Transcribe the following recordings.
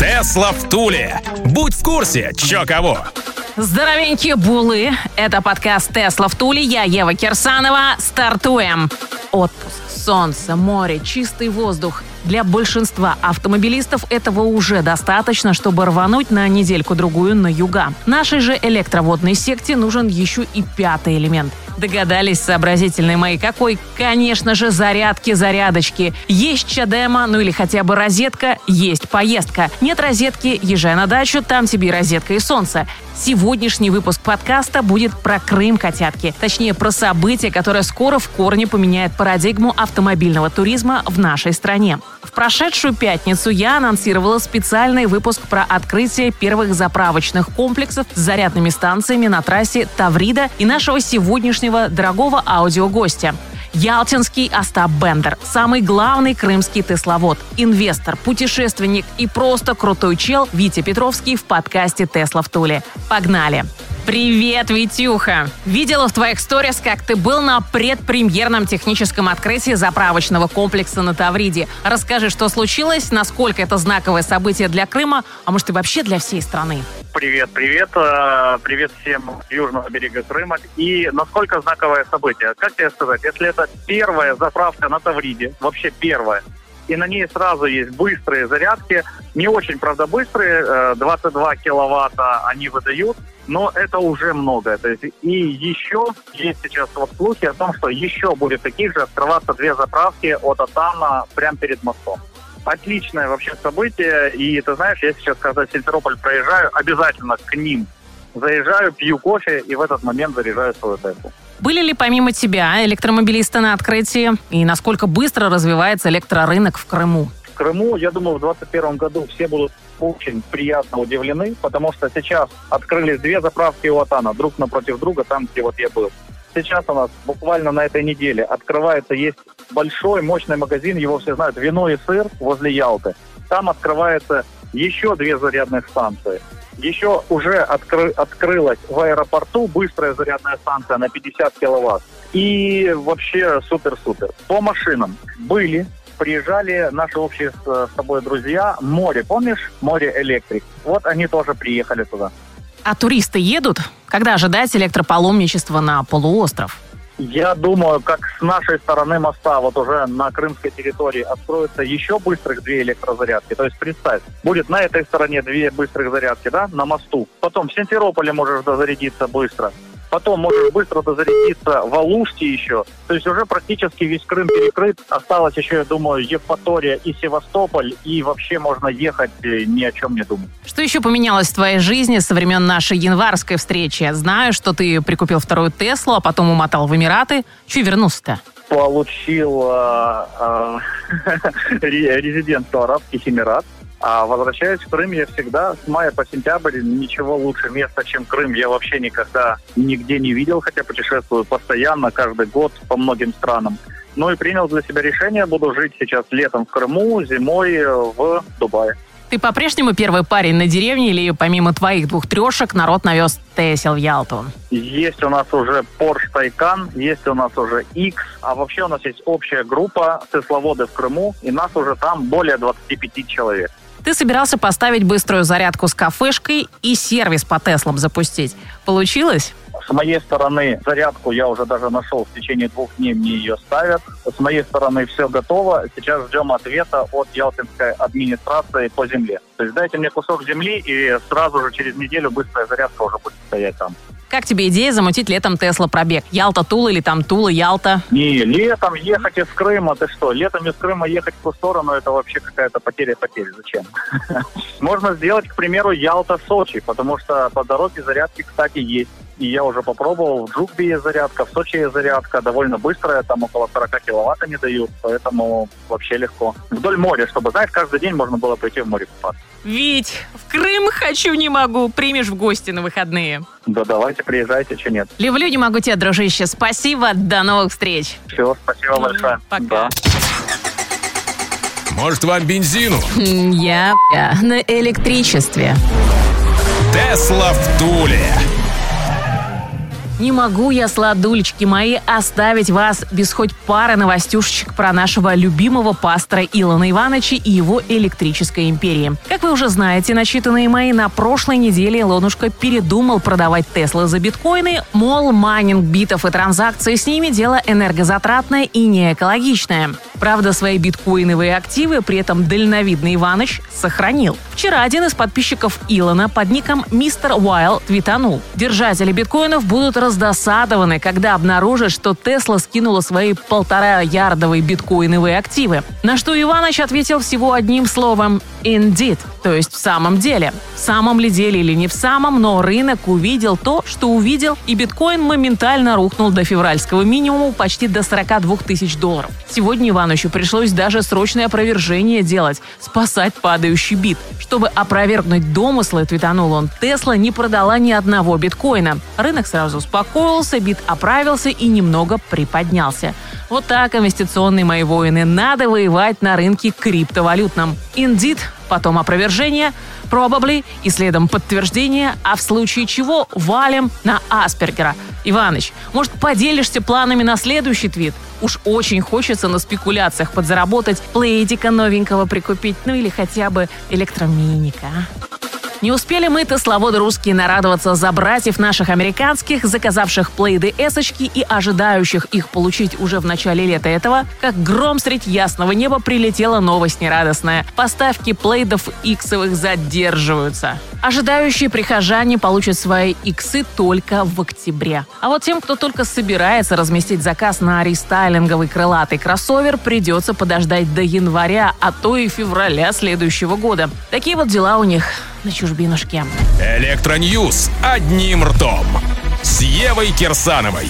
Тесла в Туле. Будь в курсе, чё кого. Здоровенькие булы! Это подкаст «Тесла в Туле». Я Ева Кирсанова. Стартуем! Отпуск, солнце, море, чистый воздух. Для большинства автомобилистов этого уже достаточно, чтобы рвануть на недельку-другую на юга. Нашей же электроводной секте нужен еще и пятый элемент – Догадались сообразительные мои какой? Конечно же, зарядки-зарядочки. Есть чадема, ну или хотя бы розетка, есть поездка. Нет розетки, езжай на дачу, там тебе и розетка, и солнце. Сегодняшний выпуск подкаста будет про Крым, котятки. Точнее, про событие, которое скоро в корне поменяет парадигму автомобильного туризма в нашей стране. В прошедшую пятницу я анонсировала специальный выпуск про открытие первых заправочных комплексов с зарядными станциями на трассе Таврида и нашего сегодняшнего дорогого аудиогостя. Ялтинский Остап Бендер, самый главный крымский тесловод, инвестор, путешественник и просто крутой чел Витя Петровский в подкасте «Тесла в Туле». Погнали! Привет, Витюха! Видела в твоих сторис, как ты был на предпремьерном техническом открытии заправочного комплекса на Тавриде. Расскажи, что случилось, насколько это знаковое событие для Крыма, а может и вообще для всей страны. Привет, привет. Э, привет всем южного берега Крыма. И насколько знаковое событие? Как тебе сказать, если это первая заправка на Тавриде, вообще первая, и на ней сразу есть быстрые зарядки, не очень, правда, быстрые, 22 э, киловатта они выдают, но это уже много. То есть, и еще есть сейчас вот слухи о том, что еще будет таких же открываться две заправки от Атана прямо перед мостом. Отличное вообще событие, и ты знаешь, я сейчас, когда Симферополь проезжаю, обязательно к ним заезжаю, пью кофе и в этот момент заряжаю свою Теслу. Были ли помимо тебя электромобилисты на открытии? И насколько быстро развивается электрорынок в Крыму? В Крыму, я думаю, в 2021 году все будут очень приятно удивлены, потому что сейчас открылись две заправки у Атана, друг напротив друга, там, где вот я был. Сейчас у нас буквально на этой неделе открывается, есть большой, мощный магазин, его все знают, вино и сыр возле Ялты. Там открывается еще две зарядных станции. Еще уже откры, открылась в аэропорту быстрая зарядная станция на 50 киловатт. И вообще супер-супер. По машинам были, приезжали наши общие с, тобой друзья. Море, помнишь? Море Электрик. Вот они тоже приехали туда. А туристы едут? Когда ожидать электропаломничества на полуостров? Я думаю, как с нашей стороны моста, вот уже на крымской территории откроются еще быстрых две электрозарядки. То есть представь, будет на этой стороне две быстрых зарядки, да, на мосту. Потом в Симферополе можешь дозарядиться быстро. Потом можешь быстро дозарядиться в Алуште еще. То есть уже практически весь Крым перекрыт. Осталось еще, я думаю, Евпатория и Севастополь. И вообще можно ехать э, ни о чем не думать. Что еще поменялось в твоей жизни со времен нашей январской встречи? Знаю, что ты прикупил вторую Теслу, а потом умотал в Эмираты. Че вернулся-то? Получил э, э, резидентство Арабских Эмиратов а возвращаясь в Крым, я всегда с мая по сентябрь ничего лучше места, чем Крым, я вообще никогда нигде не видел, хотя путешествую постоянно, каждый год по многим странам. Ну и принял для себя решение, буду жить сейчас летом в Крыму, зимой в Дубае. Ты по-прежнему первый парень на деревне или помимо твоих двух трешек народ навез Тесел в Ялту? Есть у нас уже Porsche Taycan, есть у нас уже X, а вообще у нас есть общая группа тесловоды в Крыму, и нас уже там более 25 человек. Ты собирался поставить быструю зарядку с кафешкой и сервис по Теслам запустить. Получилось? С моей стороны зарядку я уже даже нашел. В течение двух дней мне ее ставят. С моей стороны все готово. Сейчас ждем ответа от Ялтинской администрации по земле. То есть дайте мне кусок земли, и сразу же через неделю быстрая зарядка уже будет стоять там. Как тебе идея замутить летом Тесла пробег? Ялта-Тула или там Тула-Ялта? Не, летом ехать из Крыма, ты что? Летом из Крыма ехать в ту сторону, это вообще какая-то потеря потерь. Зачем? Можно сделать, к примеру, Ялта-Сочи, потому что по дороге зарядки, кстати, есть. И я уже попробовал. В Джукбе есть зарядка, в Сочи есть зарядка, довольно быстрая, там около 40 киловатт они дают, поэтому вообще легко. Вдоль моря, чтобы, знать, каждый день можно было пойти в море купаться. Вить, в Крым хочу не могу, примешь в гости на выходные. Да давайте, приезжайте, что нет. Люблю не могу тебя, дружище. Спасибо, до новых встреч. Все, спасибо большое. Пока. Да. Может, вам бензину? Я на электричестве. Тесла в Туле. Не могу я, сладулечки мои, оставить вас без хоть пары новостюшечек про нашего любимого пастора Илона Ивановича и его электрической империи. Как вы уже знаете, начитанные мои, на прошлой неделе Илонушка передумал продавать Теслы за биткоины, мол, майнинг битов и транзакции с ними дело энергозатратное и не экологичное. Правда, свои биткоиновые активы при этом дальновидный Иваныч сохранил. Вчера один из подписчиков Илона под ником Мистер Уайл твитанул. Держатели биткоинов будут раздосадованы, когда обнаружат, что Тесла скинула свои полтора ярдовые биткоиновые активы. На что Иваныч ответил всего одним словом «indeed», то есть в самом деле. В самом ли деле или не в самом, но рынок увидел то, что увидел, и биткоин моментально рухнул до февральского минимума почти до 42 тысяч долларов. Сегодня Иванычу пришлось даже срочное опровержение делать, спасать падающий бит. Чтобы опровергнуть домыслы, твитанул он, Тесла не продала ни одного биткоина. Рынок сразу успокоился, бит оправился и немного приподнялся. Вот так, инвестиционные мои воины, надо воевать на рынке криптовалютном. Indeed, потом опровержение, probably и следом подтверждение, а в случае чего валим на Аспергера. Иваныч, может, поделишься планами на следующий твит? Уж очень хочется на спекуляциях подзаработать, плейдика новенького прикупить, ну или хотя бы электроминика. Не успели мы, тесловоды русские, нарадоваться за братьев наших американских, заказавших плейды эсочки и ожидающих их получить уже в начале лета этого, как гром средь ясного неба прилетела новость нерадостная. Поставки плейдов иксовых задерживаются. Ожидающие прихожане получат свои иксы только в октябре. А вот тем, кто только собирается разместить заказ на рестайлинговый крылатый кроссовер, придется подождать до января, а то и февраля следующего года. Такие вот дела у них на чужбинушке. Электроньюз одним ртом. С Евой Кирсановой.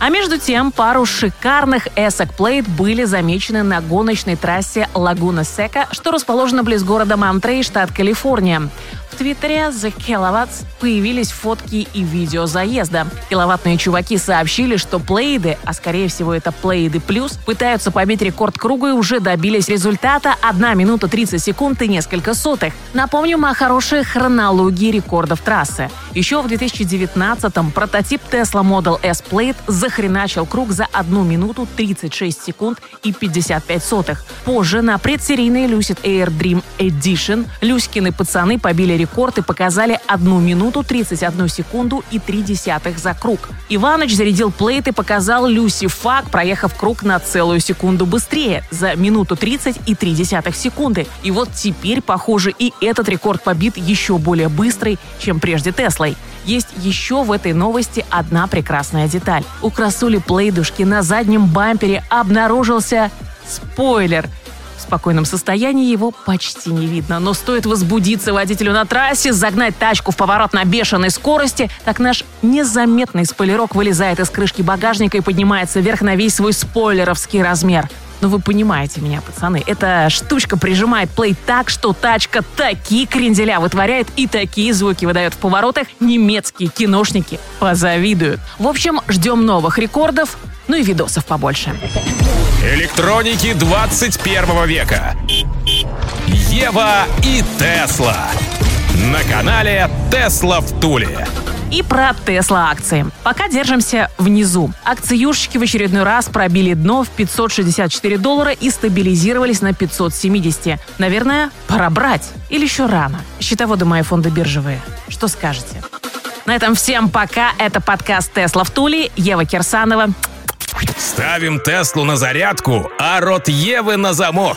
А между тем, пару шикарных эсок Plaid были замечены на гоночной трассе Лагуна Сека, что расположена близ города Монтерей, штат Калифорния. В Твиттере The Kilowatts появились фотки и видео заезда. Киловаттные чуваки сообщили, что плейды, а скорее всего это плейды плюс, пытаются побить рекорд круга и уже добились результата 1 минута 30 секунд и несколько сотых. Напомним о хорошей хронологии рекордов трассы. Еще в 2019-м прототип Tesla Model S Plaid захреначил круг за 1 минуту 36 секунд и 55 сотых. Позже на предсерийной Lucid Air Dream Edition Люськины пацаны побили рекорд и показали 1 минуту 31 секунду и 3 десятых за круг. Иваныч зарядил плейт и показал Люси Фак, проехав круг на целую секунду быстрее, за минуту 30 и 3 десятых секунды. И вот теперь, похоже, и этот рекорд побит еще более быстрый, чем прежде Теслой. Есть еще в этой новости одна прекрасная деталь. У красули Плейдушки на заднем бампере обнаружился спойлер. В спокойном состоянии его почти не видно, но стоит возбудиться водителю на трассе, загнать тачку в поворот на бешеной скорости, так наш незаметный спойлерок вылезает из крышки багажника и поднимается вверх на весь свой спойлеровский размер. Ну вы понимаете меня, пацаны. Эта штучка прижимает плей так, что тачка такие кренделя вытворяет и такие звуки выдает в поворотах, немецкие киношники позавидуют. В общем, ждем новых рекордов, ну и видосов побольше. Электроники 21 века. Ева и Тесла. На канале Тесла в Туле. И про Тесла акции. Пока держимся внизу. Акциюшечки в очередной раз пробили дно в 564 доллара и стабилизировались на 570. Наверное, пора брать. Или еще рано. Счетоводы мои фонды биржевые. Что скажете? На этом всем пока. Это подкаст Тесла в Туле. Ева Кирсанова. Ставим Теслу на зарядку, а рот Евы на замок.